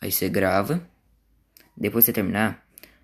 Aí você grava. Depois que você terminar,